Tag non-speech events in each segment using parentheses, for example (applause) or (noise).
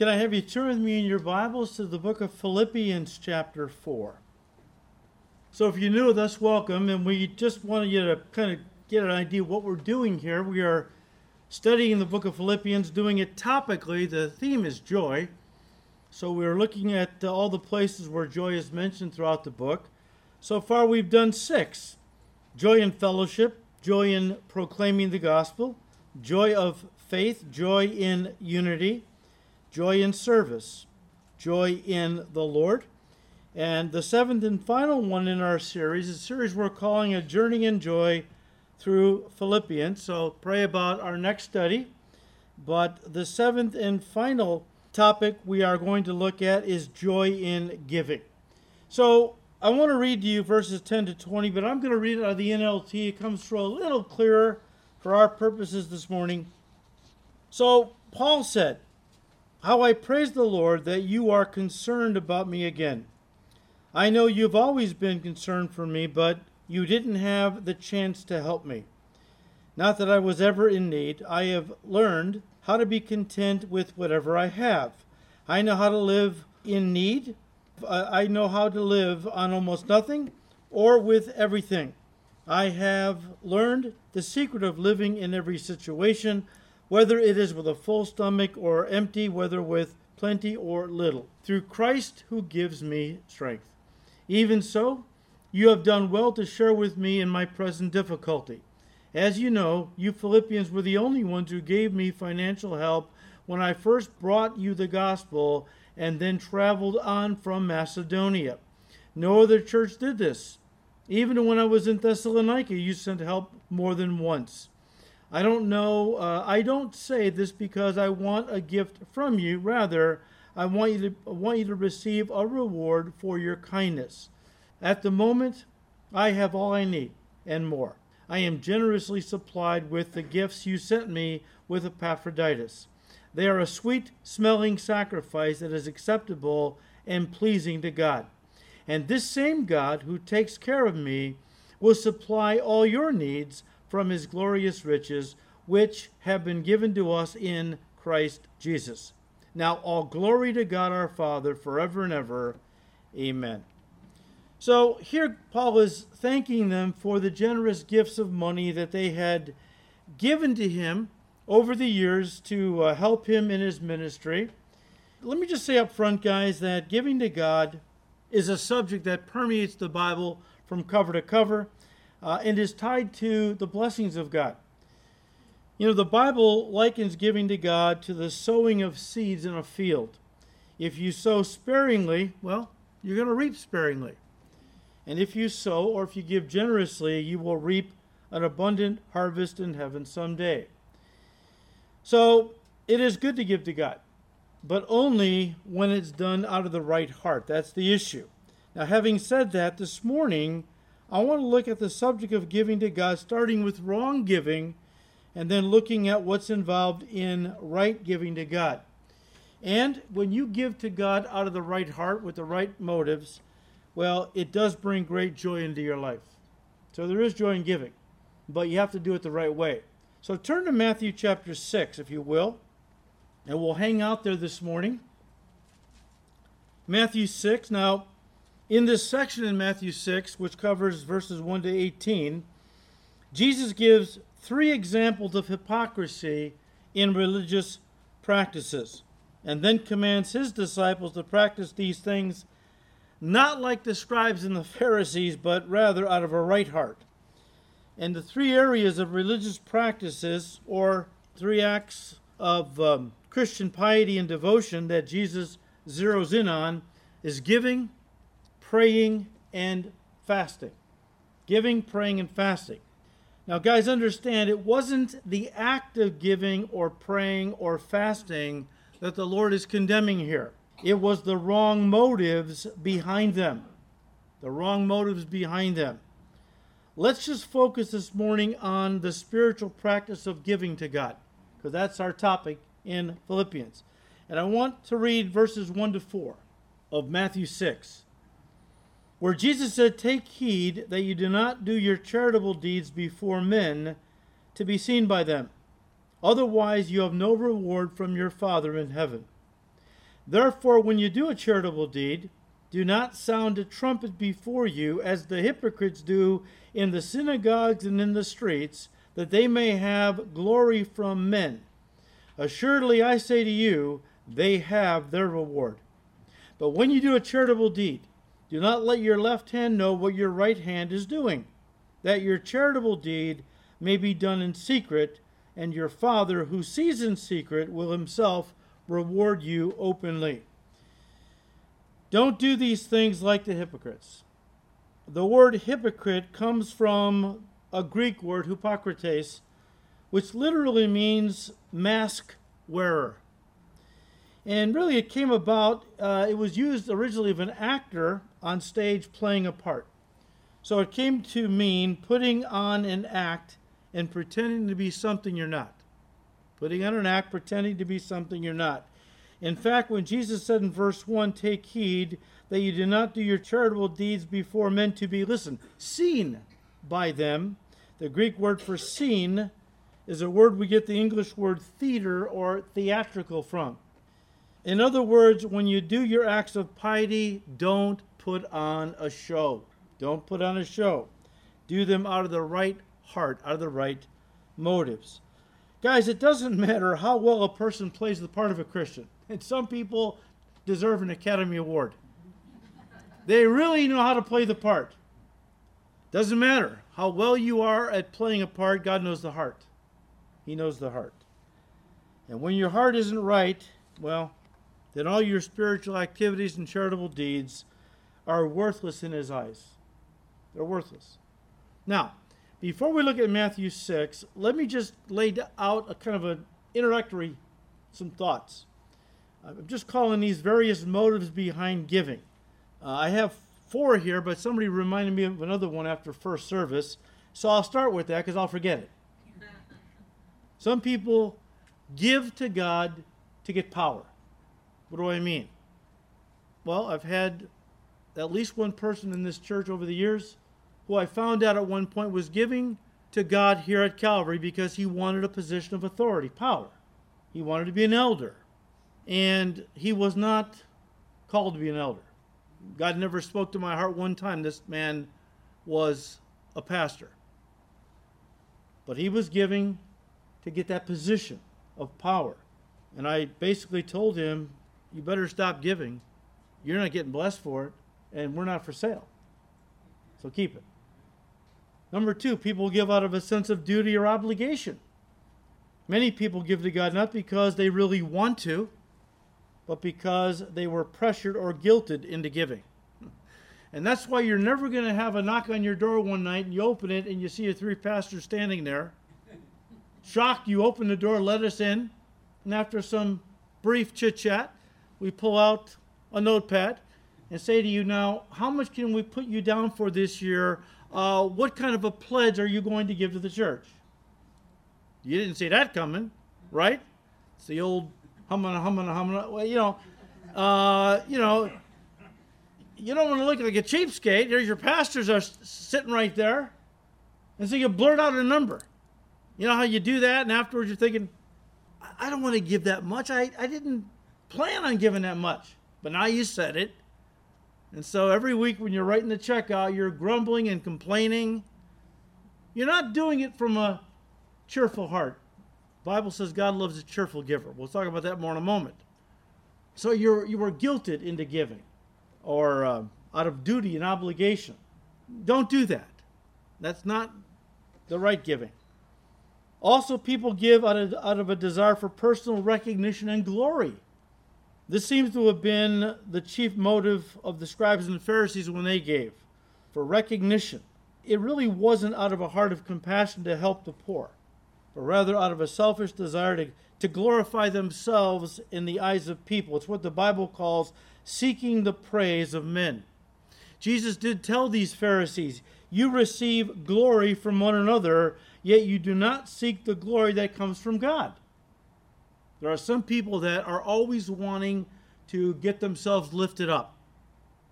Can I have you turn with me in your Bibles to the book of Philippians, chapter 4? So, if you're new with us, welcome. And we just wanted you to kind of get an idea of what we're doing here. We are studying the book of Philippians, doing it topically. The theme is joy. So, we're looking at uh, all the places where joy is mentioned throughout the book. So far, we've done six joy in fellowship, joy in proclaiming the gospel, joy of faith, joy in unity joy in service, joy in the Lord. And the seventh and final one in our series a series we're calling A Journey in Joy through Philippians. So pray about our next study. But the seventh and final topic we are going to look at is joy in giving. So I want to read to you verses 10 to 20, but I'm going to read it out of the NLT. It comes through a little clearer for our purposes this morning. So Paul said, how I praise the Lord that you are concerned about me again. I know you've always been concerned for me, but you didn't have the chance to help me. Not that I was ever in need, I have learned how to be content with whatever I have. I know how to live in need. I know how to live on almost nothing or with everything. I have learned the secret of living in every situation whether it is with a full stomach or empty, whether with plenty or little, through Christ who gives me strength. Even so, you have done well to share with me in my present difficulty. As you know, you Philippians were the only ones who gave me financial help when I first brought you the gospel and then traveled on from Macedonia. No other church did this. Even when I was in Thessalonica, you sent help more than once. I don't know, uh, I don't say this because I want a gift from you. Rather, I want you to I want you to receive a reward for your kindness. At the moment, I have all I need and more. I am generously supplied with the gifts you sent me with Epaphroditus. They are a sweet smelling sacrifice that is acceptable and pleasing to God. And this same God who takes care of me will supply all your needs from his glorious riches, which have been given to us in Christ Jesus. Now, all glory to God our Father forever and ever. Amen. So here Paul is thanking them for the generous gifts of money that they had given to him over the years to uh, help him in his ministry. Let me just say up front, guys, that giving to God is a subject that permeates the Bible from cover to cover uh, and is tied to the blessings of God. You know, the Bible likens giving to God to the sowing of seeds in a field. If you sow sparingly, well, you're going to reap sparingly. And if you sow or if you give generously, you will reap an abundant harvest in heaven someday. So it is good to give to God, but only when it's done out of the right heart. That's the issue. Now, having said that, this morning I want to look at the subject of giving to God, starting with wrong giving and then looking at what's involved in right giving to God. And when you give to God out of the right heart with the right motives, well, it does bring great joy into your life. So there is joy in giving, but you have to do it the right way. So turn to Matthew chapter 6, if you will, and we'll hang out there this morning. Matthew 6. Now, in this section in Matthew 6, which covers verses 1 to 18, Jesus gives three examples of hypocrisy in religious practices and then commands his disciples to practice these things not like the scribes and the Pharisees, but rather out of a right heart. And the three areas of religious practices, or three acts of um, Christian piety and devotion that Jesus zeroes in on, is giving, praying, and fasting. Giving, praying, and fasting. Now, guys, understand it wasn't the act of giving or praying or fasting that the Lord is condemning here. It was the wrong motives behind them. The wrong motives behind them. Let's just focus this morning on the spiritual practice of giving to God, because that's our topic in Philippians. And I want to read verses 1 to 4 of Matthew 6 where Jesus said, Take heed that you do not do your charitable deeds before men to be seen by them. Otherwise, you have no reward from your Father in heaven. Therefore, when you do a charitable deed, do not sound a trumpet before you, as the hypocrites do in the synagogues and in the streets, that they may have glory from men. Assuredly, I say to you, they have their reward. But when you do a charitable deed, do not let your left hand know what your right hand is doing, that your charitable deed may be done in secret, and your Father who sees in secret will himself reward you openly. Don't do these things like the hypocrites. The word hypocrite comes from a Greek word, hypocrites, which literally means mask wearer. And really, it came about, uh, it was used originally of an actor on stage playing a part. So it came to mean putting on an act and pretending to be something you're not. Putting on an act, pretending to be something you're not. In fact, when Jesus said in verse 1, Take heed that you do not do your charitable deeds before men to be, listen, seen by them, the Greek word for seen is a word we get the English word theater or theatrical from. In other words, when you do your acts of piety, don't put on a show. Don't put on a show. Do them out of the right heart, out of the right motives. Guys, it doesn't (laughs) matter how well a person plays the part of a Christian. And some people deserve an Academy Award. They really know how to play the part. Doesn't matter how well you are at playing a part, God knows the heart. He knows the heart. And when your heart isn't right, well, then all your spiritual activities and charitable deeds are worthless in His eyes. They're worthless. Now, before we look at Matthew 6, let me just lay out a kind of an introductory, some thoughts. I'm just calling these various motives behind giving. Uh, I have four here, but somebody reminded me of another one after first service, so I'll start with that because I'll forget it. (laughs) Some people give to God to get power. What do I mean? Well, I've had at least one person in this church over the years who I found out at one point was giving to God here at Calvary because he wanted a position of authority, power. He wanted to be an elder. And he was not called to be an elder. God never spoke to my heart one time this man was a pastor. But he was giving to get that position of power. And I basically told him, You better stop giving. You're not getting blessed for it, and we're not for sale. So keep it. Number two, people give out of a sense of duty or obligation. Many people give to God not because they really want to, but because they were pressured or guilted into giving. And that's why you're never going to have a knock on your door one night and you open it and you see your three pastors standing there. Shocked, you open the door, let us in, and after some brief chit chat, we pull out a notepad and say to you, Now, how much can we put you down for this year uh, what kind of a pledge are you going to give to the church? You didn't see that coming, right? It's the old humming, humming, humming. Well, you know, uh, you know, you don't want to look like a cheapskate. There's your pastors are sitting right there, and so you blurt out a number. You know how you do that, and afterwards you're thinking, I don't want to give that much. I, I didn't plan on giving that much, but now you said it. And so every week when you're writing the check out, you're grumbling and complaining. You're not doing it from a cheerful heart. The Bible says God loves a cheerful giver. We'll talk about that more in a moment. So you're you were guilted into giving, or uh, out of duty and obligation. Don't do that. That's not the right giving. Also, people give out of, out of a desire for personal recognition and glory. This seems to have been the chief motive of the scribes and the Pharisees when they gave for recognition. It really wasn't out of a heart of compassion to help the poor, but rather out of a selfish desire to, to glorify themselves in the eyes of people. It's what the Bible calls seeking the praise of men. Jesus did tell these Pharisees, You receive glory from one another, yet you do not seek the glory that comes from God. There are some people that are always wanting to get themselves lifted up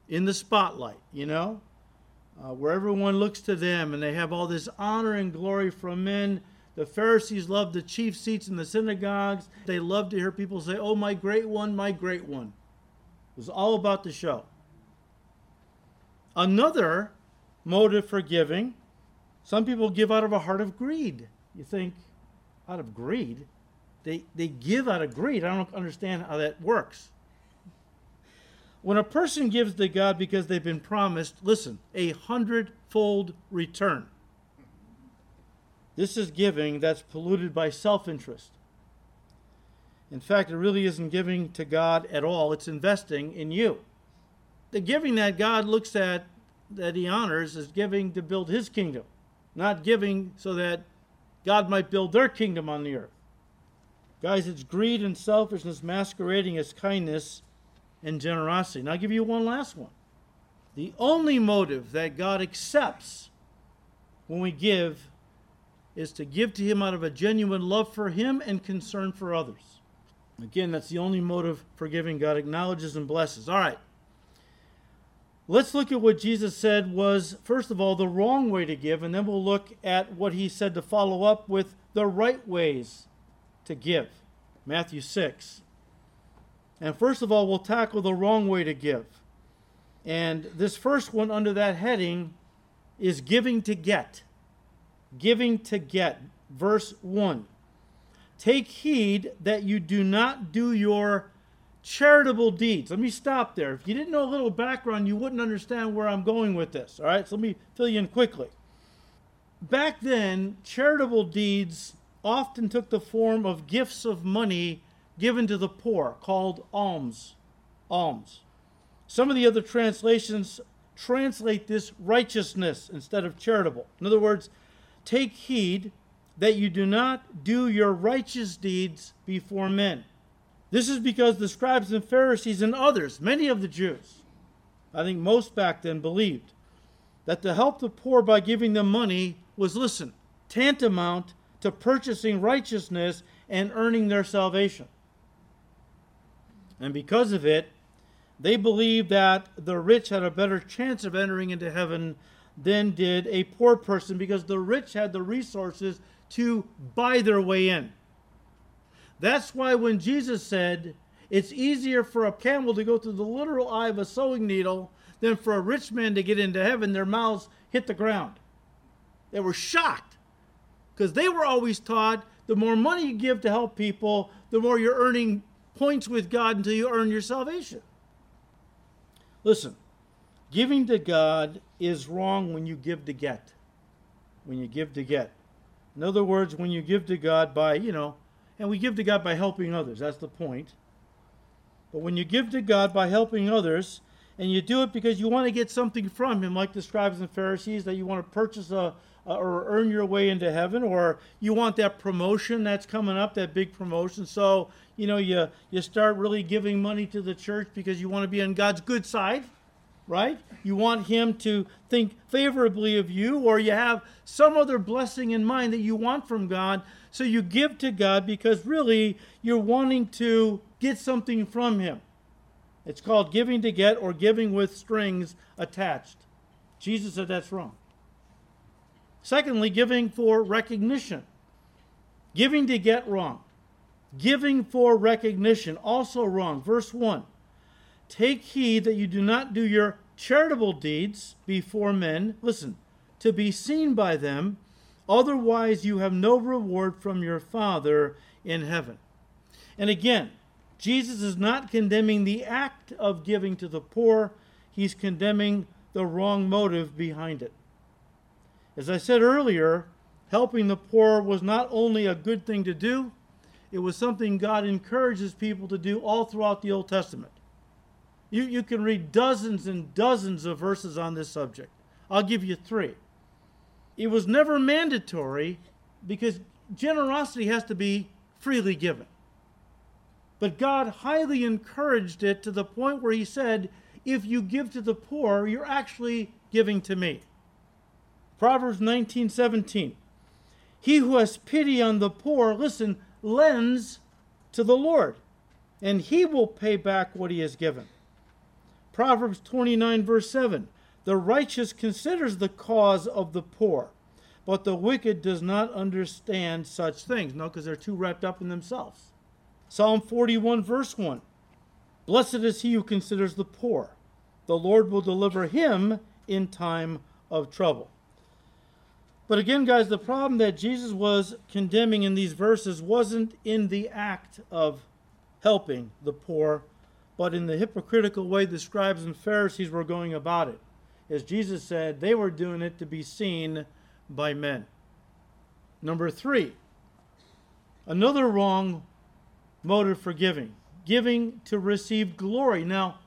in the spotlight, you know, uh, where everyone looks to them and they have all this honor and glory from men. The Pharisees loved the chief seats in the synagogues. They loved to hear people say, Oh, my great one, my great one. It was all about the show. Another motive for giving, some people give out of a heart of greed. You think, out of greed? They, they give out of greed. I don't understand how that works. When a person gives to God because they've been promised, listen, a hundredfold return. This is giving that's polluted by self interest. In fact, it really isn't giving to God at all, it's investing in you. The giving that God looks at, that He honors, is giving to build His kingdom, not giving so that God might build their kingdom on the earth. Guys, it's greed and selfishness masquerading as kindness and generosity. And I'll give you one last one. The only motive that God accepts when we give is to give to Him out of a genuine love for Him and concern for others. Again, that's the only motive for giving God acknowledges and blesses. All right. Let's look at what Jesus said was, first of all, the wrong way to give, and then we'll look at what he said to follow up with the right ways to give. Matthew 6. And first of all, we'll tackle the wrong way to give. And this first one under that heading is giving to get. Giving to get. Verse 1. Take heed that you do not do your charitable deeds. Let me stop there. If you didn't know a little background, you wouldn't understand where I'm going with this. All right, so let me fill you in quickly. Back then, charitable deeds often took the form of gifts of money given to the poor, called alms. Alms. Some of the other translations translate this righteousness instead of charitable. In other words, take heed that you do not do your righteous deeds before men. This is because the scribes and Pharisees and others, many of the Jews, I think most back then believed, that to help the poor by giving them money was, listen, tantamount to purchasing righteousness and earning their salvation. And because of it, they believed that the rich had a better chance of entering into heaven than did a poor person because the rich had the resources to buy their way in. That's why when Jesus said, it's easier for a camel to go through the literal eye of a sewing needle than for a rich man to get into heaven, their mouths hit the ground. They were shocked because they were always taught the more money you give to help people, the more you're earning points with God until you earn your salvation. Listen, giving to God is wrong when you give to get. When you give to get. In other words, when you give to God by, you know, and we give to God by helping others, that's the point. But when you give to God by helping others, and you do it because you want to get something from Him, like the scribes and Pharisees, that you want to purchase a, a, or earn your way into heaven, or you want that promotion that's coming up, that big promotion. So, you know, you, you start really giving money to the church because you want to be on God's good side right? You want him to think favorably of you, or you have some other blessing in mind that you want from God. So you give to God because really you're wanting to get something from him. It's called giving to get or giving with strings attached. Jesus said that's wrong. Secondly, giving for recognition. Giving to get wrong. Giving for recognition, also wrong. Verse 1 Take heed that you do not do your charitable deeds before men, listen, to be seen by them, otherwise you have no reward from your Father in heaven. And again, Jesus is not condemning the act of giving to the poor, he's condemning the wrong motive behind it. As I said earlier, helping the poor was not only a good thing to do, it was something God encourages people to do all throughout the Old Testament. You, you can read dozens and dozens of verses on this subject. I'll give you three. It was never mandatory because generosity has to be freely given. But God highly encouraged it to the point where He said, if you give to the poor, you're actually giving to me. Proverbs 19:17. He who has pity on the poor, listen, lends to the Lord, and he will pay back what he has given. Proverbs 29, verse 7 The righteous considers the cause of the poor, but the wicked does not understand such things. No, because they're too wrapped up in themselves. Psalm 41, verse 1 Blessed is he who considers the poor. The Lord will deliver him in time of trouble. But again, guys, the problem that Jesus was condemning in these verses wasn't in the act of helping the poor, but in the hypocritical way the scribes and Pharisees were going about it. As Jesus said, they were doing it to be seen by men. Number three, another wrong motive for giving giving to receive glory. Now,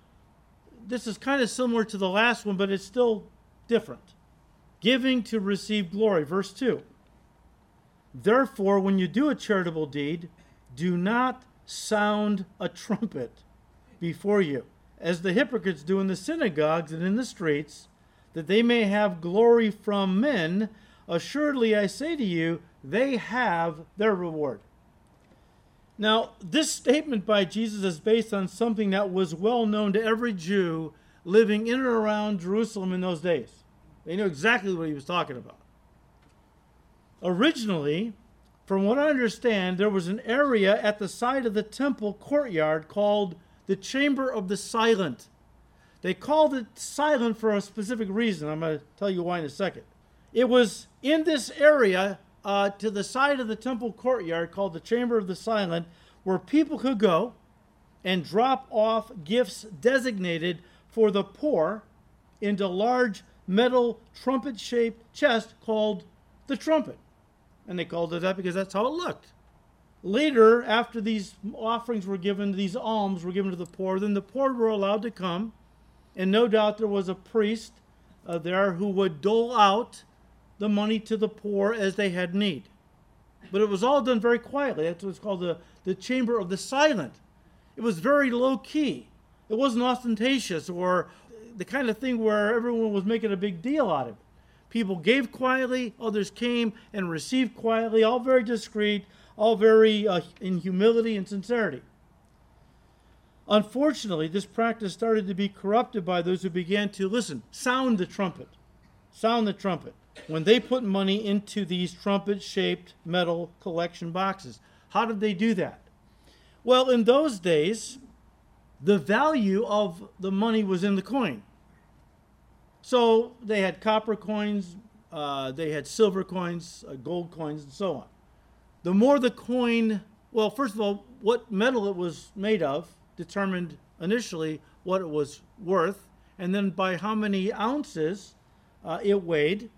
this is kind of similar to the last one, but it's still different. Giving to receive glory. Verse 2. Therefore, when you do a charitable deed, do not sound a trumpet before you, as the hypocrites do in the synagogues and in the streets, that they may have glory from men. Assuredly, I say to you, they have their reward. Now, this statement by Jesus is based on something that was well known to every Jew living in and around Jerusalem in those days. They knew exactly what he was talking about. Originally, from what I understand, there was an area at the side of the temple courtyard called the Chamber of the Silent. They called it silent for a specific reason. I'm going to tell you why in a second. It was in this area uh, to the side of the temple courtyard called the Chamber of the Silent where people could go and drop off gifts designated for the poor into large metal trumpet shaped chest called the trumpet. And they called it that because that's how it looked. Later, after these offerings were given, these alms were given to the poor, then the poor were allowed to come. And no doubt there was a priest uh, there who would dole out the money to the poor as they had need. But it was all done very quietly. That's what's called the, the chamber of the silent. It was very low key. It wasn't ostentatious or the kind of thing where everyone was making a big deal out of it. People gave quietly, others came and received quietly, all very discreet, all very uh, in humility and sincerity. Unfortunately, this practice started to be corrupted by those who began to listen, sound the trumpet, sound the trumpet, when they put money into these trumpet shaped metal collection boxes. How did they do that? Well, in those days, the value of the money was in the coin. So they had copper coins, uh, they had silver coins, uh, gold coins, and so on. The more the coin, well, first of all, what metal it was made of determined initially what it was worth, and then by how many ounces uh, it weighed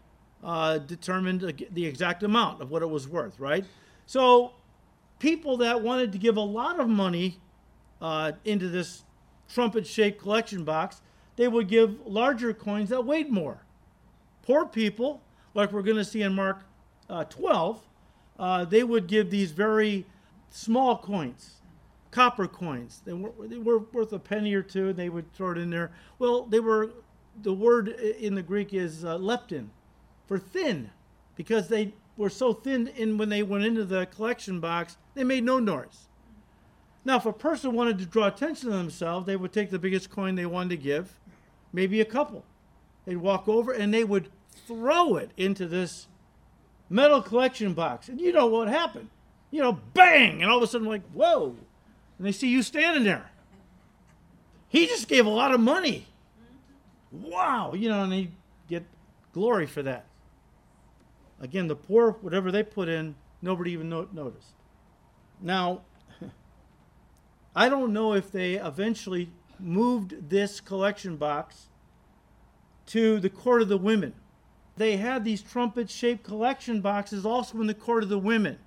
uh, determined the exact amount of what it was worth, right? So people that wanted to give a lot of money uh, into this trumpet shaped collection box they would give larger coins that weighed more. Poor people, like we're going to see in Mark uh, 12, uh, they would give these very small coins, copper coins. They were, they were worth a penny or two, and they would throw it in there. Well, they were, the word in the Greek is uh, lepton, for thin, because they were so thin and when they went into the collection box, they made no noise. Now, if a person wanted to draw attention to themselves, they would take the biggest coin they wanted to give, maybe a couple. They'd walk over and they would throw it into this metal collection box. And you know what happened? You know, bang! And all of a sudden, like, whoa! And they see you standing there. He just gave a lot of money. Wow! You know, and they get glory for that. Again, the poor, whatever they put in, nobody even no- noticed. Now, I don't know if they eventually moved this collection box to the court of the women. They had these trumpet shaped collection boxes also in the court of the women.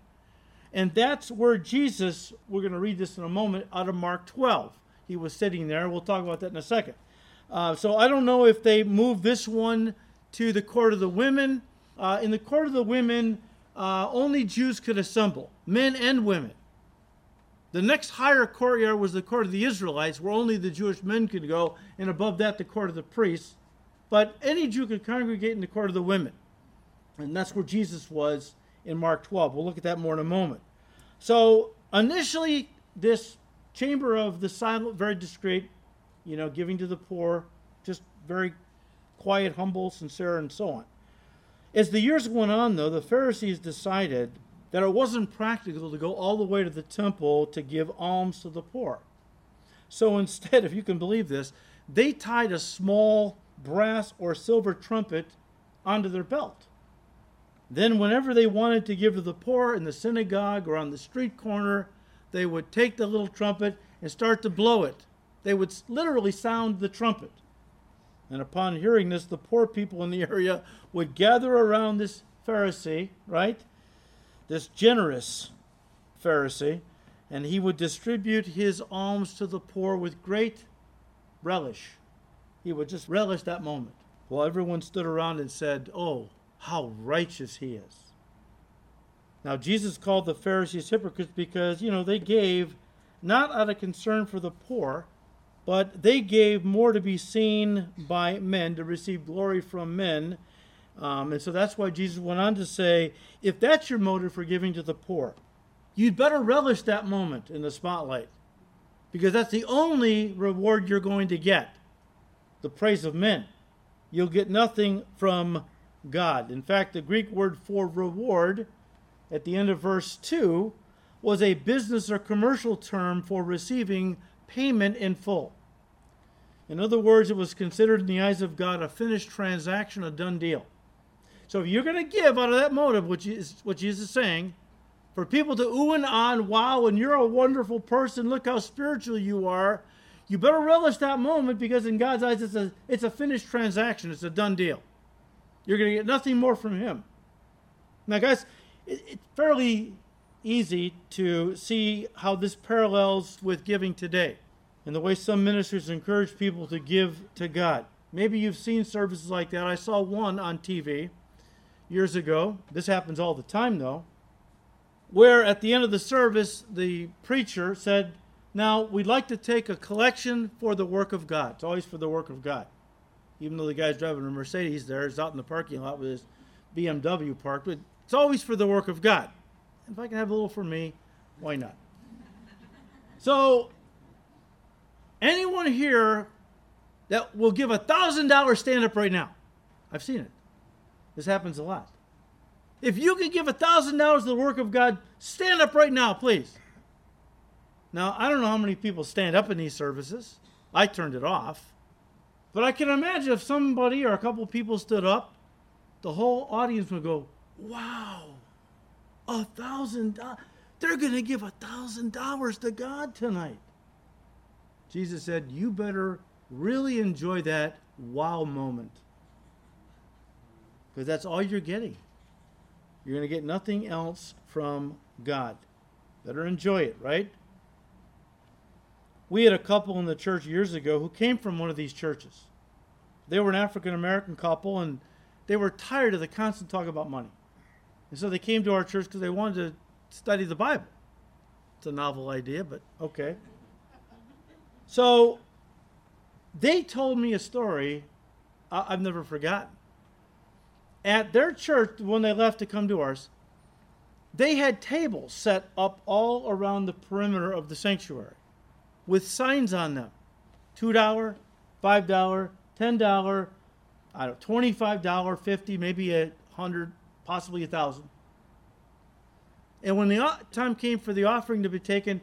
And that's where Jesus, we're going to read this in a moment, out of Mark 12. He was sitting there. We'll talk about that in a second. Uh, so I don't know if they moved this one to the court of the women. Uh, in the court of the women, uh, only Jews could assemble, men and women. The next higher courtyard was the court of the Israelites, where only the Jewish men could go, and above that, the court of the priests. But any Jew could congregate in the court of the women. And that's where Jesus was in Mark 12. We'll look at that more in a moment. So initially, this chamber of the silent, very discreet, you know, giving to the poor, just very quiet, humble, sincere, and so on. As the years went on, though, the Pharisees decided that it wasn't practical to go all the way to the temple to give alms to the poor. So instead, (laughs) if you can believe this, they tied a small brass or silver trumpet onto their belt. Then, whenever they wanted to give to the poor in the synagogue or on the street corner, they would take the little trumpet and start to blow it. They would literally sound the trumpet. And upon hearing this, the poor people in the (laughs) area would gather around this Pharisee, right? This generous Pharisee, and he would distribute his alms to the poor with great relish. He would just relish that moment. While everyone stood around and said, Oh, how righteous he is. Now, Jesus called the Pharisees hypocrites because, you know, they gave not out of concern for the poor, but they gave more to be seen by men, to receive glory from men. Um, and so that's why Jesus went on to say, if that's your motive for giving to the poor, you'd better relish that moment in the spotlight because that's the only reward you're going to get the praise of men. You'll get nothing from God. In fact, the Greek word for reward at the end of verse 2 was a business or commercial term for receiving payment in full. In other words, it was considered in the eyes of God a finished transaction, a done deal. So if you're going to give out of that motive, which is what Jesus is saying, for people to ooh and ah and wow, and you're a wonderful person, look how spiritual you are, you better relish that moment because in God's eyes it's a it's a finished transaction, it's a done deal. You're going to get nothing more from him. Now, guys, it, it's fairly easy to see how this parallels with giving today and the way some ministers encourage people to give to God. Maybe you've seen services like that. I saw one on TV years ago. This happens all the time, though, where at the end of the service, the preacher said, Now, we'd like to take a collection for the work of God. It's always for the work of God even though the guy's driving a Mercedes there, he's out in the parking lot with his BMW parked. But it's always for the work of God. If I can have a little for me, why not? So, anyone here that will give a thousand dollars stand up right now? I've seen it. This happens a lot. If you could give a thousand dollars to the work of God, stand up right now, please. Now, I don't know how many people stand up in these services. I turned it off. But I can imagine if somebody or a couple people stood up, the whole audience would go, Wow, a thousand dollars. They're going to give a thousand dollars to God tonight. Jesus said, You better really enjoy that wow moment. Because that's all you're getting. You're going to get nothing else from God. Better enjoy it, right? We had a couple in the church years ago who came from one of these churches. They were an African American couple and they were tired of the constant talk about money. And so they came to our church because they wanted to study the Bible. It's a novel idea, but okay. So they told me a story I've never forgotten. At their church, when they left to come to ours, they had tables set up all around the perimeter of the sanctuary with signs on them $2, $5, $10, I don't know, $25, 50 maybe a 100 possibly a 1000 And when the time came for the offering to be taken,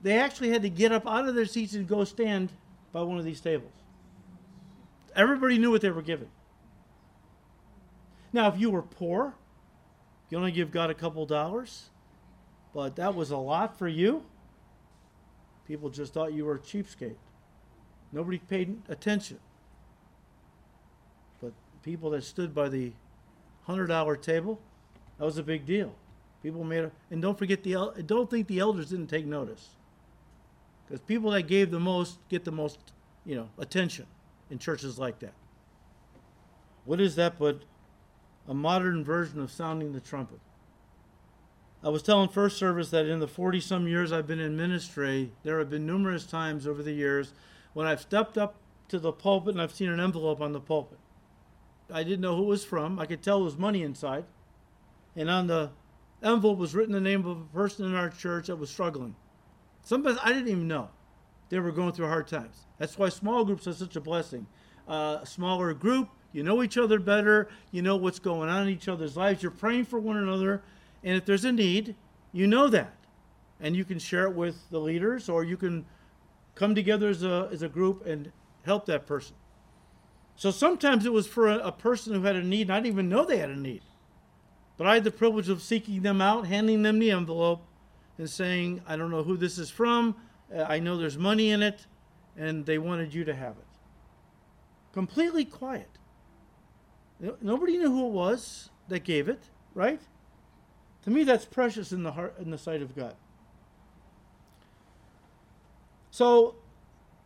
they actually had to get up out of their seats and go stand by one of these tables. Everybody knew what they were giving. Now, if you were poor, you only give God a couple dollars, but that was a lot for you. People just thought you were a cheapskate. Nobody paid attention But people that stood by the $100 table, that was a big deal. People made a, and don't forget the don't think the elders didn't take notice, because people that gave the most get the most, you know, attention in churches like that. What is that but a modern version of sounding the trumpet? I was telling first service that in the 40 some years I've been in ministry, there have been numerous times over the years when I've stepped up to the pulpit and I've seen an envelope on the pulpit. I didn't know who it was from. I could tell there was money inside. And on the envelope was written the name of a person in our church that was struggling. Sometimes I didn't even know they were going through hard times. That's why small groups are such a blessing. Uh, a smaller group, you know each other better, you know what's going on in each other's lives, you're praying for one another, and if there's a need, you know that. And you can share it with the leaders or you can come together as a, as a group and help that person. So sometimes it was for a, a person who had a need, and I didn't even know they had a need. But I had the privilege of seeking them out, handing them the envelope, and saying, I don't know who this is from. I know there's money in it, and they wanted you to have it. Completely quiet. Nobody knew who it was that gave it, right? To me, that's precious in the heart, in the sight of God. So,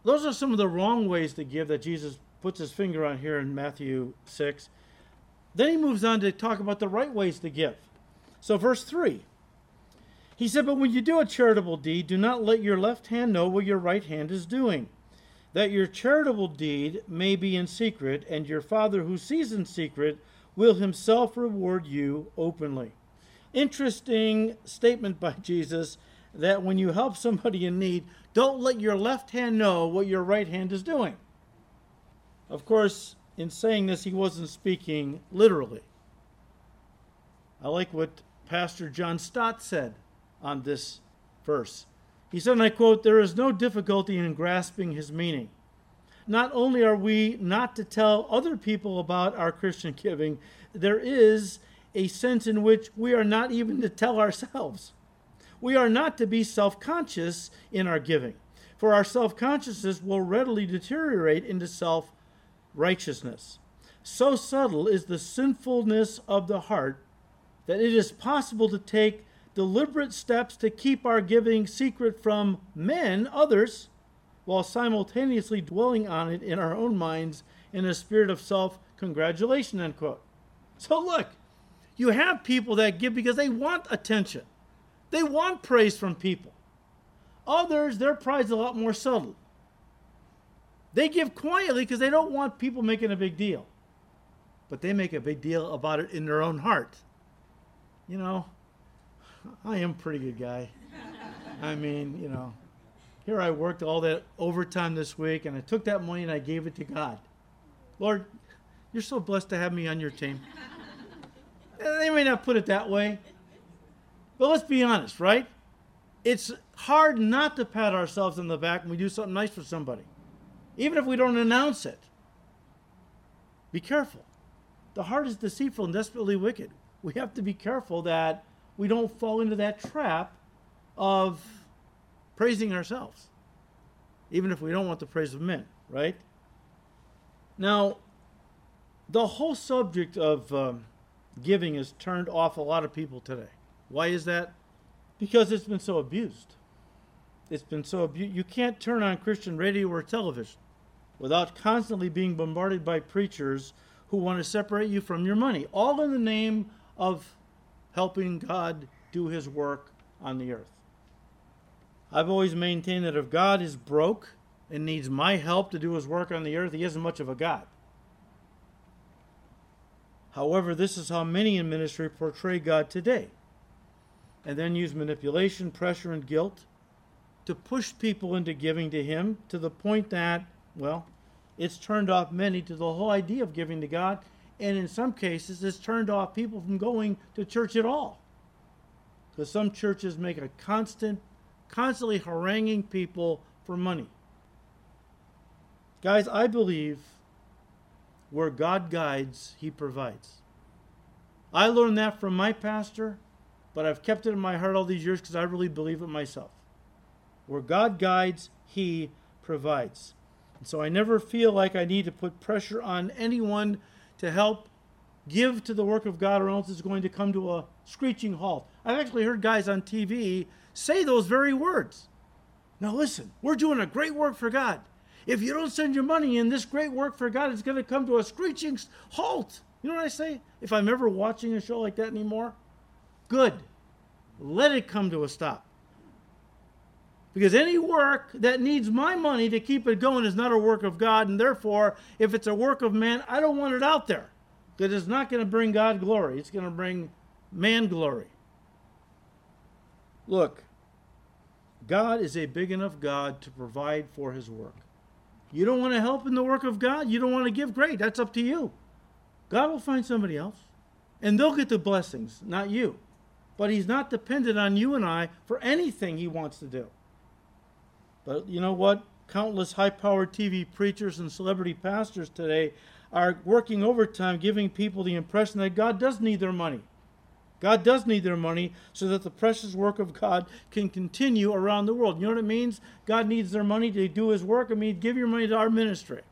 those are some of the wrong ways to give that Jesus puts his finger on here in Matthew 6. Then he moves on to talk about the right ways to give. So, verse 3 he said, But when you do a charitable deed, do not let your left hand know what your right hand is doing, that your charitable deed may be in secret, and your Father who sees in secret will himself reward you openly. Interesting statement by (laughs) Jesus that when you help somebody in need, don't let your left hand know what your right hand is doing. Of course, in saying this, he wasn't speaking literally. I like what Pastor John Stott said on this verse. He said, and I quote, There is no difficulty in grasping his meaning. Not only are we not to tell other people about our Christian giving, there is a sense in which we are not even to tell ourselves. We are not to be self conscious in our giving, for our self consciousness will readily deteriorate into self righteousness. So subtle is the sinfulness of the heart that it is possible to take deliberate steps to keep our giving secret from men, others, while simultaneously dwelling on it in our own minds in a spirit of self congratulation. End quote. So look, you have people that give because they want attention, they want praise from people. Others, their pride is a lot more subtle. They give quietly because they don't want people making a big deal. But they make a big deal about it in their own heart. You know, I am a pretty good guy. I mean, you know, here I worked all that overtime this week and I took that money and I gave it to God. Lord, you're so blessed to have me on your team. they may not put it that way, but let's be honest, right? It's hard not to pat ourselves on the back when we do something nice for somebody, even if we don't announce it. Be careful. The heart is deceitful and desperately wicked. We have to be careful that we don't fall into that trap of praising ourselves, even if we don't want the praise of men, right? Now, the whole subject of um, giving has turned off a lot of people today. Why is that? Because it's been so abused. It's been so abused. You can't turn on Christian radio or television without constantly being bombarded by preachers who want to separate you from your money, all in the name of helping God do his work on the earth. I've always maintained that if God is broke and needs my help to do his work on the earth, he isn't much of a God. However, this is how many in ministry portray God today and then use manipulation, pressure, and guilt to push people into giving to him to the point that, well, it's turned off many to the whole idea of giving to God and in some cases it's turned off people from going to church at all. Because some churches make a constant constantly haranguing people for money. Guys i believe where god guides he provides. I learned that from my pastor but i've kept it in my heart all these years because i really believe it myself. Where god guides he provides. And so i never feel like i need to put pressure on anyone to help give to the work of God, or else it's going to come to a screeching halt. I've actually heard guys on TV say those very words. Now, listen, we're doing a great work for God. If you don't send your money in, this great work for God is going to come to a screeching halt. You know what I say? If I'm ever watching a show like that anymore, good. Let it come to a stop. Because any work that needs my money to keep it going is not a work of God, and therefore, if it's a work of man, I don't want it out there. Because it's not going to bring God glory, it's going to bring man glory. Look, God is a big enough God to provide for his work. You don't want to help in the work of God, you don't want to give, great, that's up to you. God will find somebody else, and they'll get the blessings, not you. But he's not dependent on you and I for anything he wants to do. But you know what? countless high powered TV preachers and celebrity pastors today are working overtime, giving people the impression that God does need their money. God does need their money so that the precious work of God can continue around the world. You know what it means? God needs their money to do his work. I mean, give your money to our ministry.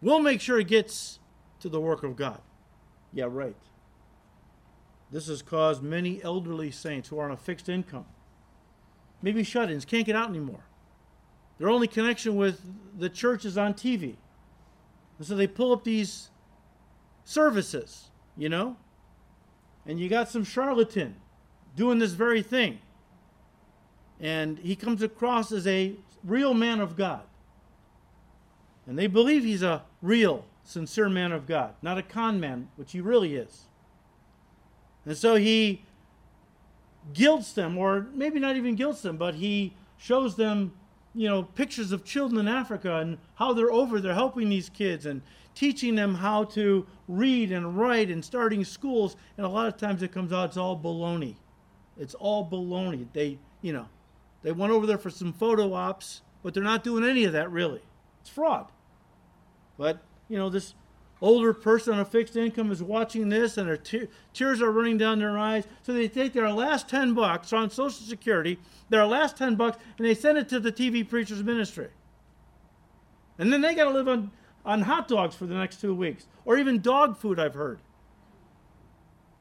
We'll make sure it gets to the work of God. Yeah, right. This has caused many elderly saints who are on a fixed income, maybe shut ins, can't get out anymore. Their only connection with the church is on TV. And so they pull up these services, you know? And you got some charlatan doing this very thing. And he comes across as a real man of God. And they believe he's a real, sincere man of God, not a con man, which he really is. And so he guilts them, or maybe not even guilts them, but he shows them, you know, pictures of children in Africa and how they're over there helping these kids and teaching them how to read and write and starting schools. And a lot of times it comes out it's all baloney. It's all baloney. They, you know, they went over there for some photo ops, but they're not doing any of that really. It's fraud. But, you know, this older person on a fixed income is watching this and their te- tears are running down their eyes. So they take their last 10 bucks on Social Security, their last 10 bucks, and they send it to the TV preacher's ministry. And then they got to live on, on hot dogs for the next two weeks, or even dog food, I've heard.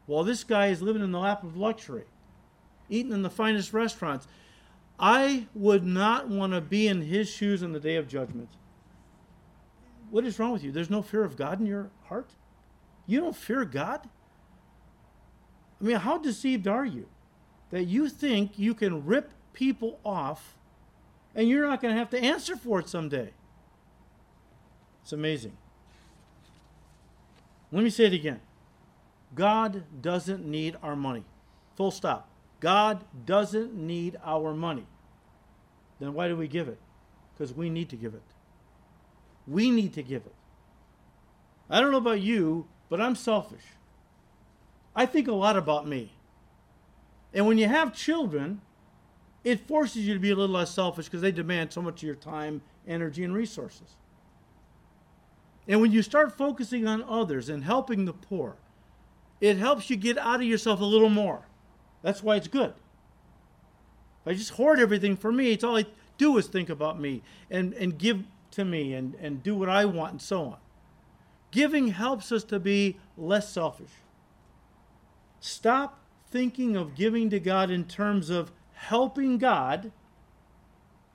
While this guy is living in the lap of luxury, eating in the finest restaurants. I would not want to be in his shoes on the day of judgment. What is wrong with you? There's no fear of God in your heart? You don't fear God? I mean, how deceived are you that you think you can rip people off and you're not going to have to answer for it someday? It's amazing. Let me say it again God doesn't need our money. Full stop. God doesn't need our money. Then why do we give it? Because we need to give it. We need to give it. I don't know about you, but I'm selfish. I think a lot about me. And when you have children, it forces you to be a little less selfish because they demand so much of your time, energy, and resources. And when you start focusing on others and helping the poor, it helps you get out of yourself a little more. That's why it's good. If I just hoard everything for me, it's all I do is think about me and, and give to me and, and do what I want and so on. Giving helps us to be less selfish. Stop thinking of giving to God in terms of helping God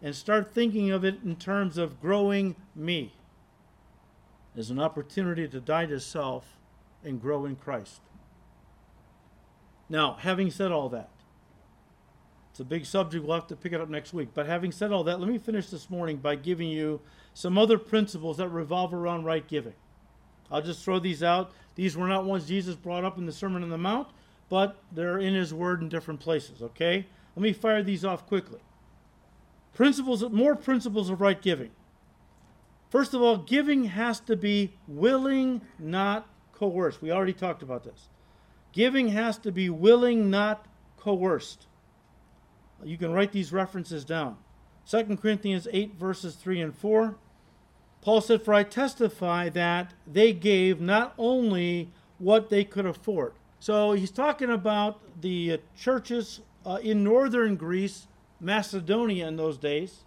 and start thinking of it in terms of growing me as an opportunity to die to self and grow in Christ. Now, having said all that, it's a big subject. We'll have to pick it up next week. But having said all that, let me finish this morning by giving you some other principles that revolve around right giving. I'll just throw these out. These were not ones Jesus brought up in the Sermon on the Mount, but they're in his word in different places, okay? Let me fire these off quickly. Principles, more principles of right giving. First of all, giving has to be willing, not coerced. We already talked about this. Giving has to be willing, not coerced. You can write these references down. 2 Corinthians 8, verses 3 and 4. Paul said, For I testify that they gave not only what they could afford. So he's talking about the uh, churches uh, in northern Greece, Macedonia in those days.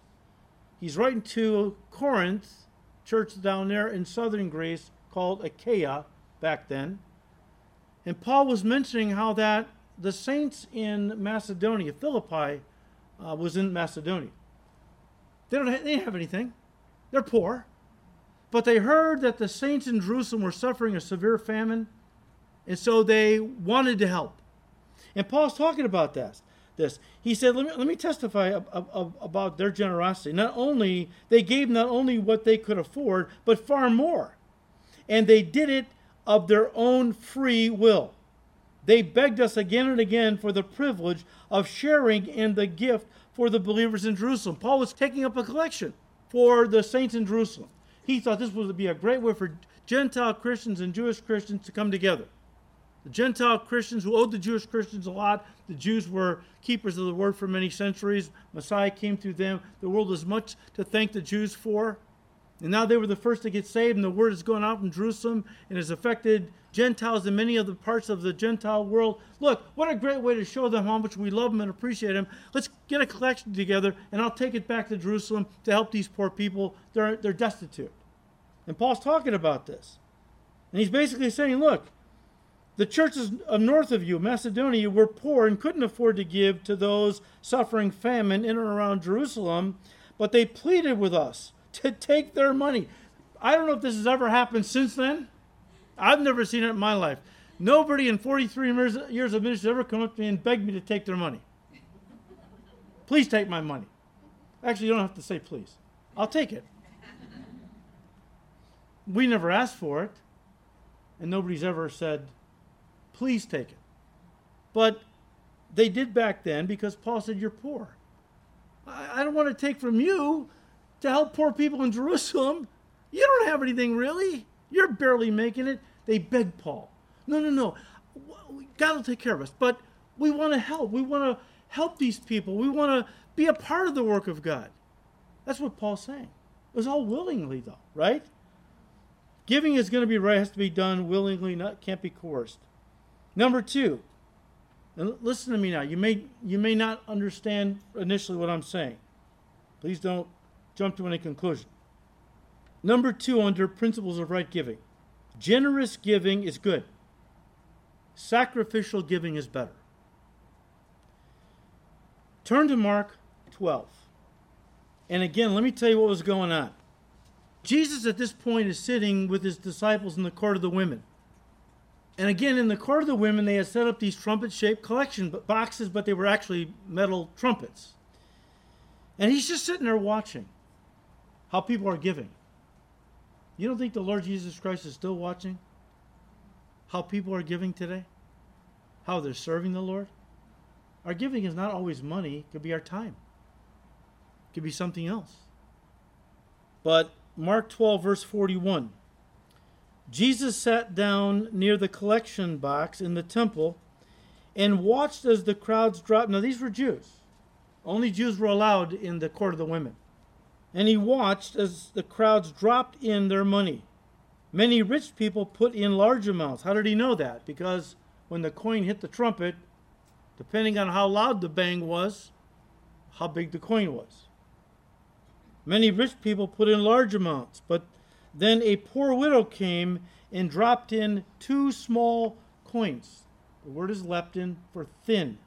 He's writing to Corinth, church down there in southern Greece called Achaia back then. And Paul was mentioning how that the saints in Macedonia, Philippi, uh, was in Macedonia. They don't, they have anything. They're poor. But they heard that the saints in Jerusalem were suffering a severe famine, and so they wanted to help. And Paul's talking about this. This he said, "Let me let me testify ab- ab- about their generosity. Not only they gave not only what they could afford, but far more, and they did it of their own free will. They begged us again and again for the privilege of sharing in the gift for the believers in Jerusalem. Paul was taking up a collection for the saints in Jerusalem. He thought this would be a great way for Gentile Christians and Jewish Christians to come together. The Gentile Christians who owed the Jewish Christians a lot, the Jews were keepers of the word for many centuries. Messiah came through them. The world has much to thank the Jews for. And now they were the first to get saved, and the word has gone out from Jerusalem and has affected Gentiles in many other parts of the Gentile world. Look, what a great way to show them how much we love them and appreciate them. Let's get a collection together, and I'll take it back to Jerusalem to help these poor people. They're, they're destitute. And Paul's talking about this. And he's basically saying, look, the churches north of you, Macedonia, were poor and couldn't afford to give to those suffering famine in and around Jerusalem, but they pleaded with us to take their money. I don't know if this has ever happened since then. I've never seen it in my life. Nobody in 43 years of ministry ever come up to me and begged me to take their money. Please take my money. Actually, you don't have to say please. I'll take it. We never asked for it, and nobody's ever said, please take it. But they did back then because Paul said, You're poor. I, don't want to take from you to help poor people in Jerusalem. You don't have anything really. You're barely making it. They begged Paul. No, no, no. God will take care of us. But we want to help. We want to help these people. We want to be a part of the work of God. That's what Paul's saying. It was all willingly, though, right? Giving is going to be right, has to be done willingly, not can't be coerced. Number two, listen to me now. You may you may not understand initially what I'm saying. Please don't jump to any conclusion. Number two, under principles of right giving, generous giving is good. Sacrificial giving is better. Turn to Mark 12. And again, let me tell you what was going on. Jesus at this point is sitting with his disciples in the court of the women. And again, in the court of the women, they had set up these trumpet shaped collection boxes, but they were actually metal trumpets. And he's just sitting there watching how people are giving. You don't think the Lord Jesus Christ is still watching how people are giving today? How they're serving the Lord? Our giving is not always money, it could be our time, it could be something else. But Mark 12, verse 41. Jesus sat down near the collection box in the temple and watched as the crowds dropped. Now, these were Jews. Only Jews were allowed in the court of the women. And he watched as the crowds dropped in their money. Many rich people put in large amounts. How did he know that? Because when the coin hit the trumpet, depending on how loud the bang was, how big the coin was. Many rich people put in large amounts, but then a poor widow came and dropped in two small coins. The word is lepton for thin,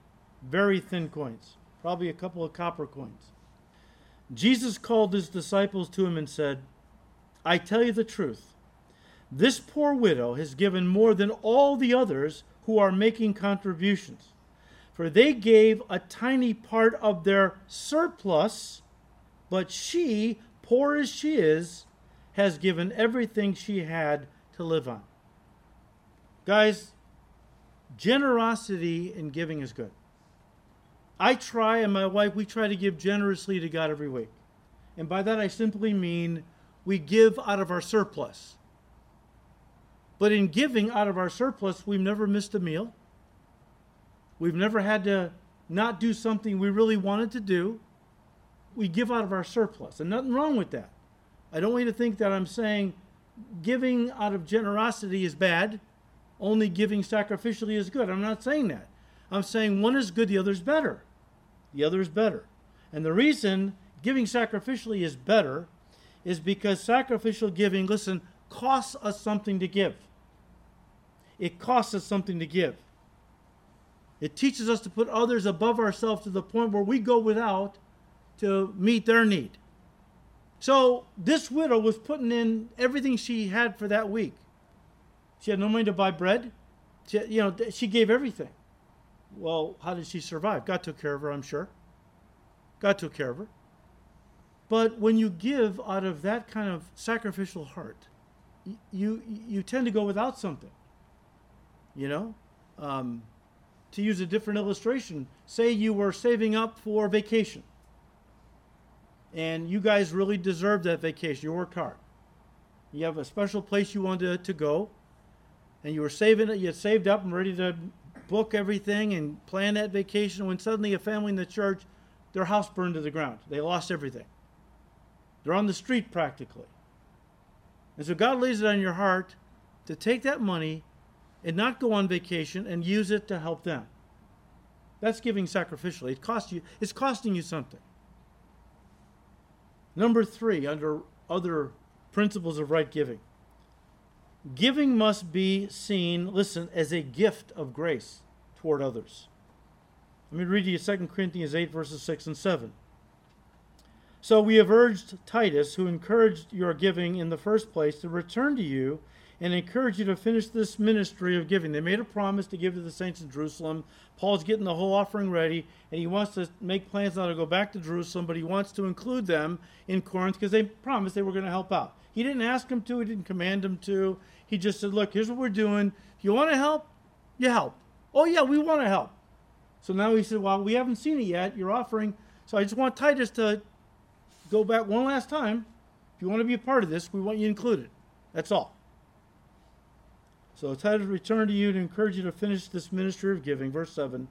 very thin coins, probably a couple of copper coins. Jesus called his disciples to him and said, I tell you the truth. This poor widow has given more than all the others who are making contributions. For they gave a tiny part of their surplus, but she, poor as she is, has given everything she had to live on. Guys, generosity in giving is good. I try, and my wife, we try to give generously to God every week. And by that, I simply mean we give out of our surplus. But in giving out of our surplus, we've never missed a meal. We've never had to not do something we really wanted to do. We give out of our surplus, and nothing wrong with that. I don't want you to think that I'm saying giving out of generosity is bad, only giving sacrificially is good. I'm not saying that. I'm saying one is good, the other is better. The other is better. And the reason giving sacrificially is better is because sacrificial giving, listen, costs us something to give. It costs us something to give. It teaches us to put others above ourselves to the point where we go without to meet their need. So this widow was putting in everything she had for that week. She had no money to buy bread. She, you know, she gave everything. Well, how did she survive? God took care of her, I'm sure. God took care of her. But when you give out of that kind of sacrificial heart, you you tend to go without something. You know, um, to use a different illustration, say you were saving up for vacation and you guys really deserved that vacation. You worked hard. You have a special place you wanted to, to go, and you were saving it, you had saved up and ready to book everything and plan that vacation when suddenly a family in the church, their house burned to the ground. They lost everything. They're on the street practically. And so God lays it on your heart to take that money and not go on vacation and use it to help them. That's giving sacrificially. It costs you, it's costing you something. Number three, under other principles of right giving, giving must be seen, listen, as a gift of grace toward others. Let me read to you 2 Corinthians 8, verses 6 and 7. So we have urged Titus, who encouraged your giving in the first place, to return to you and encourage you to finish this ministry of giving. They made a promise to give to the saints in Jerusalem. Paul's getting the whole offering ready, and he wants to make plans now to go back to Jerusalem, but he wants to include them in Corinth because they promised they were going to help out. He didn't ask them to, he didn't command them to. He just said, Look, here's what we're doing. If you want to help, you help. Oh, yeah, we want to help. So now he said, Well, we haven't seen it yet. You're offering. So I just want Titus to go back one last time. If you want to be a part of this, we want you included. That's all. So Titus returned to you to encourage you to finish this ministry of giving. Verse 7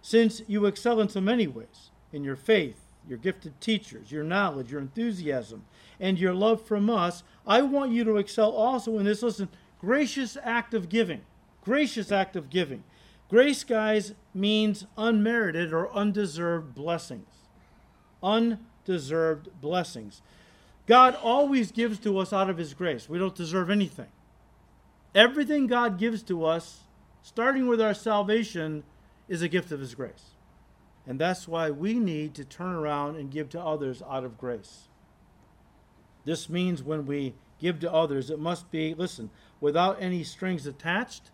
Since you excel in so many ways, in your faith, your gifted teachers, your knowledge, your enthusiasm, and your love from us, I want you to excel also in this, listen, gracious act of giving. Gracious act of giving. Grace, guys, means unmerited or undeserved blessings. Undeserved blessings. God always gives to us out of His grace. We don't deserve anything. Everything God gives to us, starting with our salvation, is a gift of His grace. And that's why we need to turn around and give to others out of grace. This means when we give to others, it must be, listen, without any strings attached.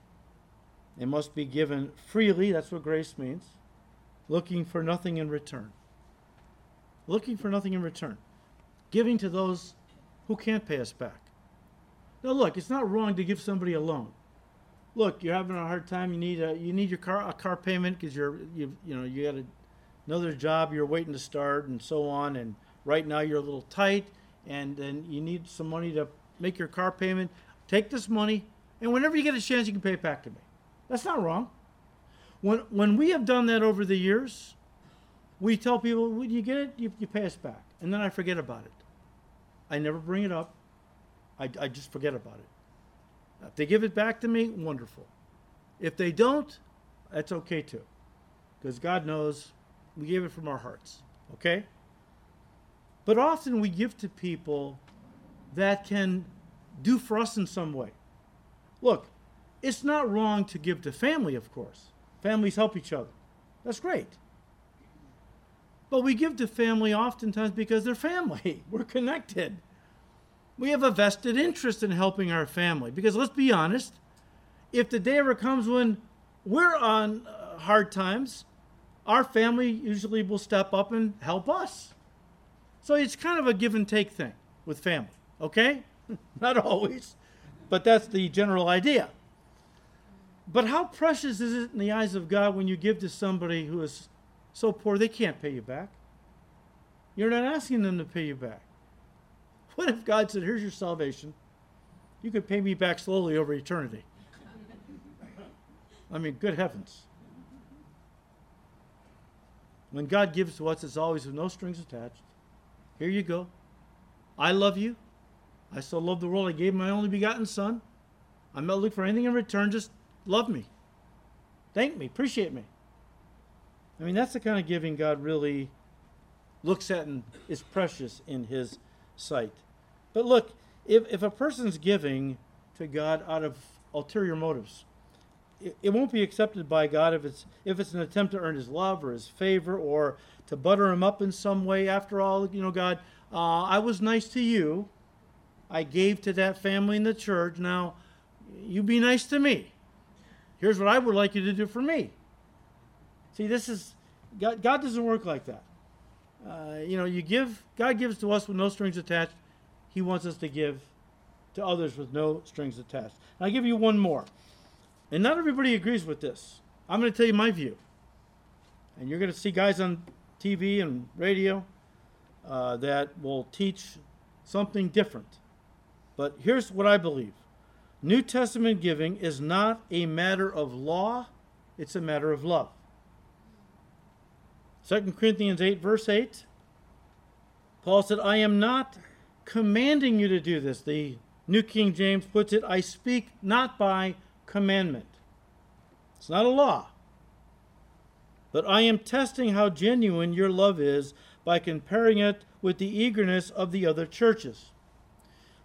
It must be given freely. That's what grace means. Looking for nothing in return. Looking for nothing in return. Giving to those who can't pay us back. Now, look, it's not wrong to give somebody a loan. Look, you're having a hard time. You need a you need your car a car payment because you're you you know you got a, another job you're waiting to start and so on. And right now you're a little tight, and then you need some money to make your car payment. Take this money, and whenever you get a chance, you can pay it back to me. That's not wrong. When when we have done that over the years, we tell people when you get it, you, you pay us back, and then I forget about it. I never bring it up. I, I just forget about it. If they give it back to me, wonderful. If they don't, that's okay too. Because God knows we gave it from our hearts. Okay? But often we give to people that can do for us in some way. Look, it's not wrong to give to family, of course. Families help each other. That's great. But we give to family oftentimes because they're family. (laughs) We're connected we have a vested interest in helping our family. Because let's be honest, if the day ever comes when we're on uh, hard times, our family usually will step up and help us. So it's kind of a give and take thing with family, okay? (laughs) Not always, but that's the general idea. But how precious is it in the eyes of God when you give to somebody who is so poor they can't pay you back? You're not asking them to pay you back. What if God said, Here's your salvation? You could pay me back slowly over eternity. (laughs) I mean, good heavens. When God gives to us, it's always with no strings attached. Here you go. I love you. I so love the world. I gave my only begotten Son. I'm not looking for anything in return. Just love me. Thank me. Appreciate me. I mean, that's the kind of giving God really looks at and is precious in His sight. But look, if, if a person's giving to God out of ulterior motives, it, won't be accepted by God if it's if it's an attempt to earn His love or His favor or to butter Him up in some way. After all, you know, God, uh, I was nice to you. I gave to that family in the church. Now, you be nice to me. Here's what I would like you to do for me. See, this is God. God doesn't work like that. Uh, you know, you give. God gives to us with no strings attached. He wants us to give to others with no strings attached. And I'll give you one more. And not everybody agrees with this. I'm going to tell you my view. And you're going to see guys on TV and radio uh, that will teach something different. But here's what I believe New Testament giving is not a matter of law, it's a matter of love. 2 Corinthians 8, verse 8, Paul said, I am not commanding you to do this. The New King James puts it, I speak not by commandment. It's not a law. But I am testing how genuine your love is by comparing it with the eagerness of the other churches.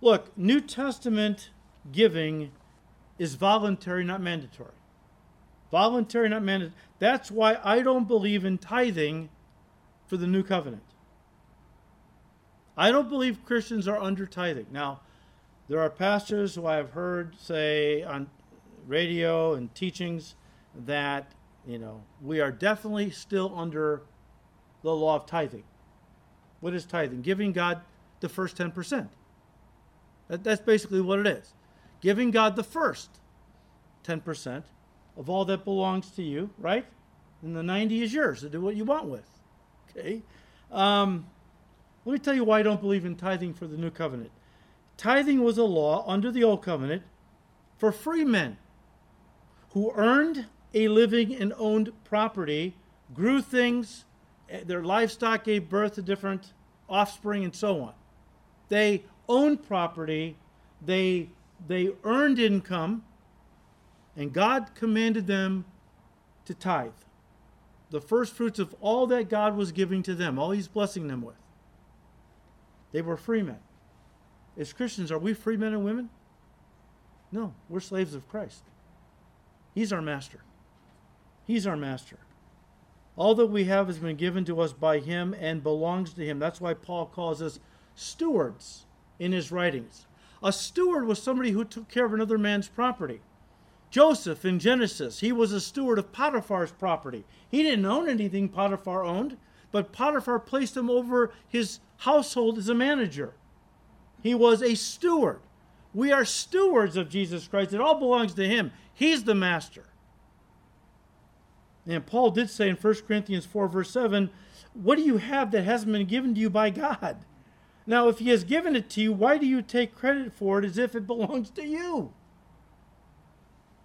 Look, New Testament giving is voluntary, not mandatory. Voluntary, not mandatory. That's why I don't believe in tithing for the new covenant. I don't believe Christians are under tithing. Now, there are pastors who I have heard say on radio and teachings that, you know, we are definitely still under the law of tithing. What is tithing? Giving God the first 10%. That, that's basically what it is. Giving God the first 10% of all that belongs to you, right? And the 90 is yours to do what you want with. Okay? Um, let me tell you why I don't believe in tithing for the new covenant. Tithing was a law under the old covenant for free men who earned a living and owned property, grew things, eh, their livestock gave birth to different offspring, and so on. They owned property, they, they earned income, and God commanded them to tithe. The first fruits of all that God was giving to them, all He's blessing them with. They were free men. As Christians, are we free men and women? No, we're slaves of Christ. He's our master. He's our master. All that we have has been given to us by Him and belongs to Him. That's why Paul calls us stewards in his writings. A steward was somebody who took care of another man's property. Joseph in Genesis, he was a steward of Potiphar's property. He didn't own anything Potiphar owned, but Potiphar placed him over his household as a manager. He was a steward. We are stewards of Jesus Christ. It all belongs to him. He's the master. And Paul did say in 1 Corinthians 4, verse 7, What do you have that hasn't been given to you by God? Now, if he has given it to you, why do you take credit for it as if it belongs to you?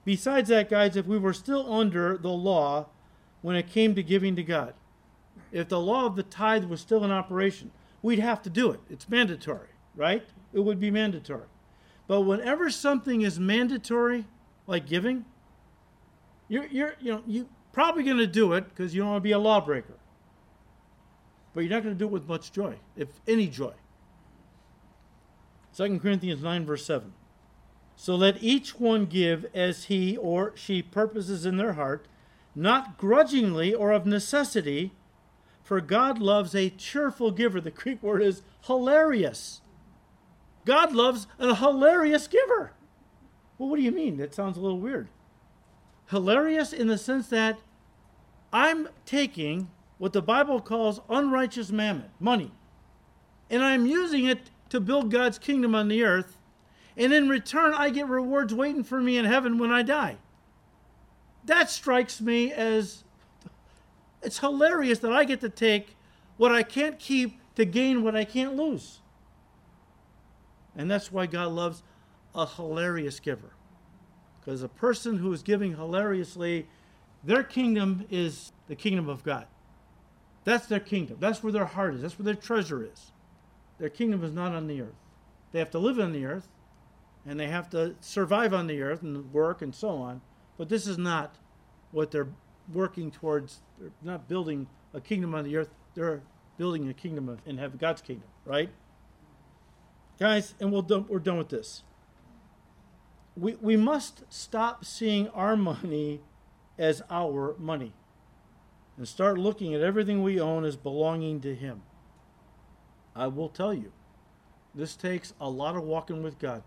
Besides that, guys, if we were still under the law when it came to giving to God, if the law of the tithe was still in operation, we'd have to do it. It's mandatory, right? It would be mandatory. But whenever something is mandatory, like giving, you're, you're you know, you probably going to do it because you don't want to be a lawbreaker. But you're not going to do it with much joy, if any joy. 2 Corinthians 9, verse 7. So let each one give as he or she purposes in their heart, not grudgingly or of necessity, for God loves a cheerful giver. The Greek word is hilarious. God loves a hilarious giver. Well, what do you mean? That sounds a little weird. Hilarious in the sense that I'm taking what the Bible calls unrighteous mammon, money, and I'm using it to build God's kingdom on the earth, and in return, I get rewards waiting for me in heaven when I die. That strikes me as it's hilarious that I get to take what I can't keep to gain what I can't lose. And that's why God loves a hilarious giver. Because a person who is giving hilariously, their kingdom is the kingdom of God. That's their kingdom. That's where their heart is. That's where their treasure is. Their kingdom is not on the earth. They have to live on the earth, and they have to survive on the earth and work and so on. But this is not what they're working towards. They're not building a kingdom on the earth. They're building a kingdom of, in heaven, God's kingdom, right? Guys, and we'll we're done with this. We, we must stop seeing our money as our money and start looking at everything we own as belonging to Him. I will tell you, this takes a lot of walking with God.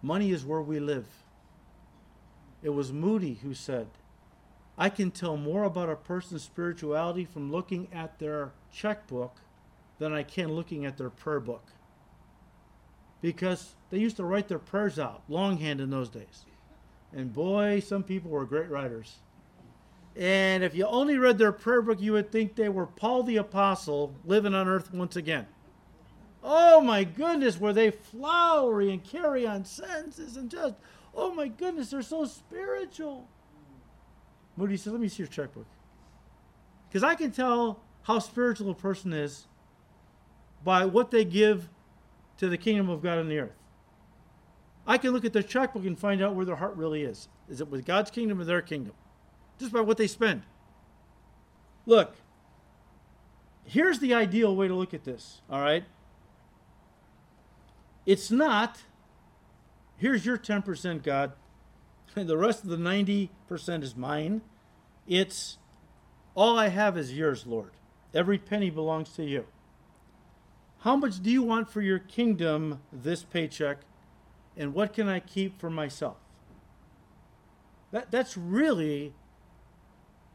Money is where we live. It was Moody who said, I can tell more about a person's spirituality from looking at their checkbook than I can looking at their prayer book. Because they used to write their prayers out longhand in those days. And boy, some people were great writers. And if you only read their prayer book, you would think they were Paul the Apostle living on earth once again. Oh my goodness, were they flowery and carry on sentences and just, oh my goodness, they're so spiritual. Moody said, Let me see your checkbook. Because I can tell how spiritual a person is by what they give to the kingdom of God on the earth. I can look at their checkbook and find out where their heart really is. Is it with God's kingdom or their kingdom? Just by what they spend. Look, here's the ideal way to look at this, all right? It's not, here's your 10%, God, and (laughs) the rest of the 90% is mine. It's, all I have is yours, Lord. Every penny belongs to you. How much do you want for your kingdom this paycheck? And what can I keep for myself? That, that's really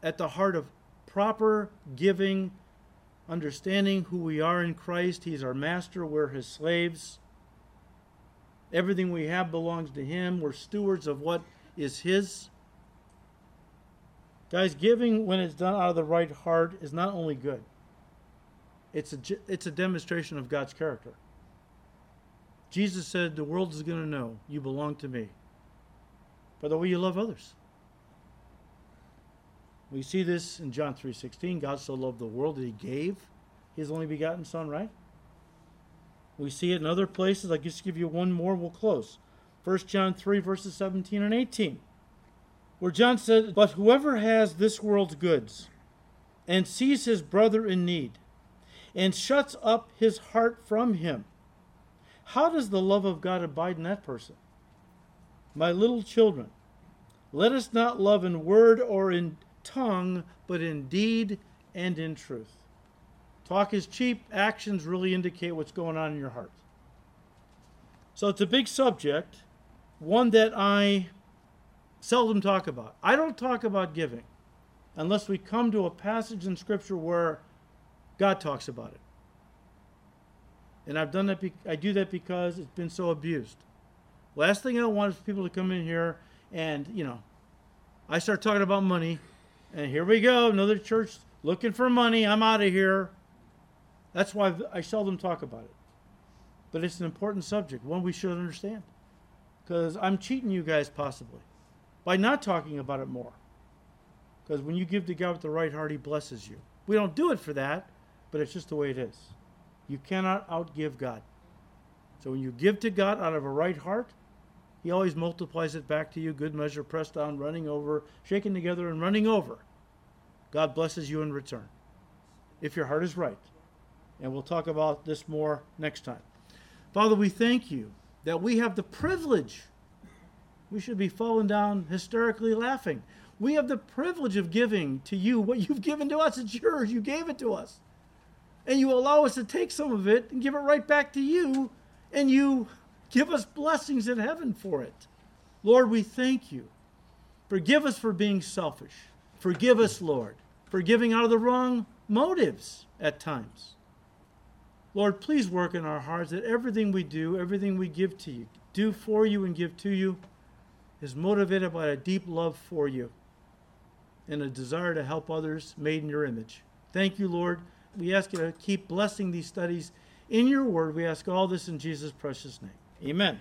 at the heart of proper giving, understanding who we are in Christ. He's our master, we're his slaves. Everything we have belongs to him. We're stewards of what is his. Guys, giving when it's done out of the right heart is not only good, it's a, it's a demonstration of God's character. Jesus said, The world is going to know you belong to me by the way you love others. We see this in John 3:16. God so loved the world that he gave his only begotten son, right? We see it in other places. I'll just give you one more, we'll close. 1 John 3, verses 17 and 18, where John said, But whoever has this world's goods and sees his brother in need and shuts up his heart from him, how does the love of God abide in that person? My little children, let us not love in word or in tongue, but in deed and in truth. Talk is cheap, actions really indicate what's going on in your heart. So it's a big subject one that I seldom talk about. I don't talk about giving unless we come to a passage in Scripture where God talks about it. And I've done that. Be- I do that because it's been so abused. Last thing I want is people to come in here and you know, I start talking about money, and here we go, another church looking for money. I'm out of here. That's why I seldom talk about it. But it's an important subject, one we should understand because I'm cheating you guys possibly by not talking about it more. Because when you give to God with the right heart, He blesses you. We don't do it for that, but it's just the way it is. You cannot outgive God. So when you give to God out of a right heart, He always multiplies it back to you, good measure, pressed down, running over, shaken together, and running over. God blesses you in return, if your heart is right. And we'll talk about this more next time. Father, we thank you that we have the privilege. We should be falling down hysterically laughing. We have the privilege of giving to you what you've given to us. It's yours. You gave it to us. And you allow us to take some of it and give it right back to you. And you give us blessings in heaven for it. Lord, we thank you. Forgive us for being selfish. Forgive us, Lord, for giving out of the wrong motives at times. Lord, please work in our hearts that everything we do, everything we give to you, do for you and give to you, is motivated by a deep love for you and a desire to help others made in your image. Thank you, Lord. We ask you to keep blessing these studies in your word. We ask all this in Jesus' precious name. Amen.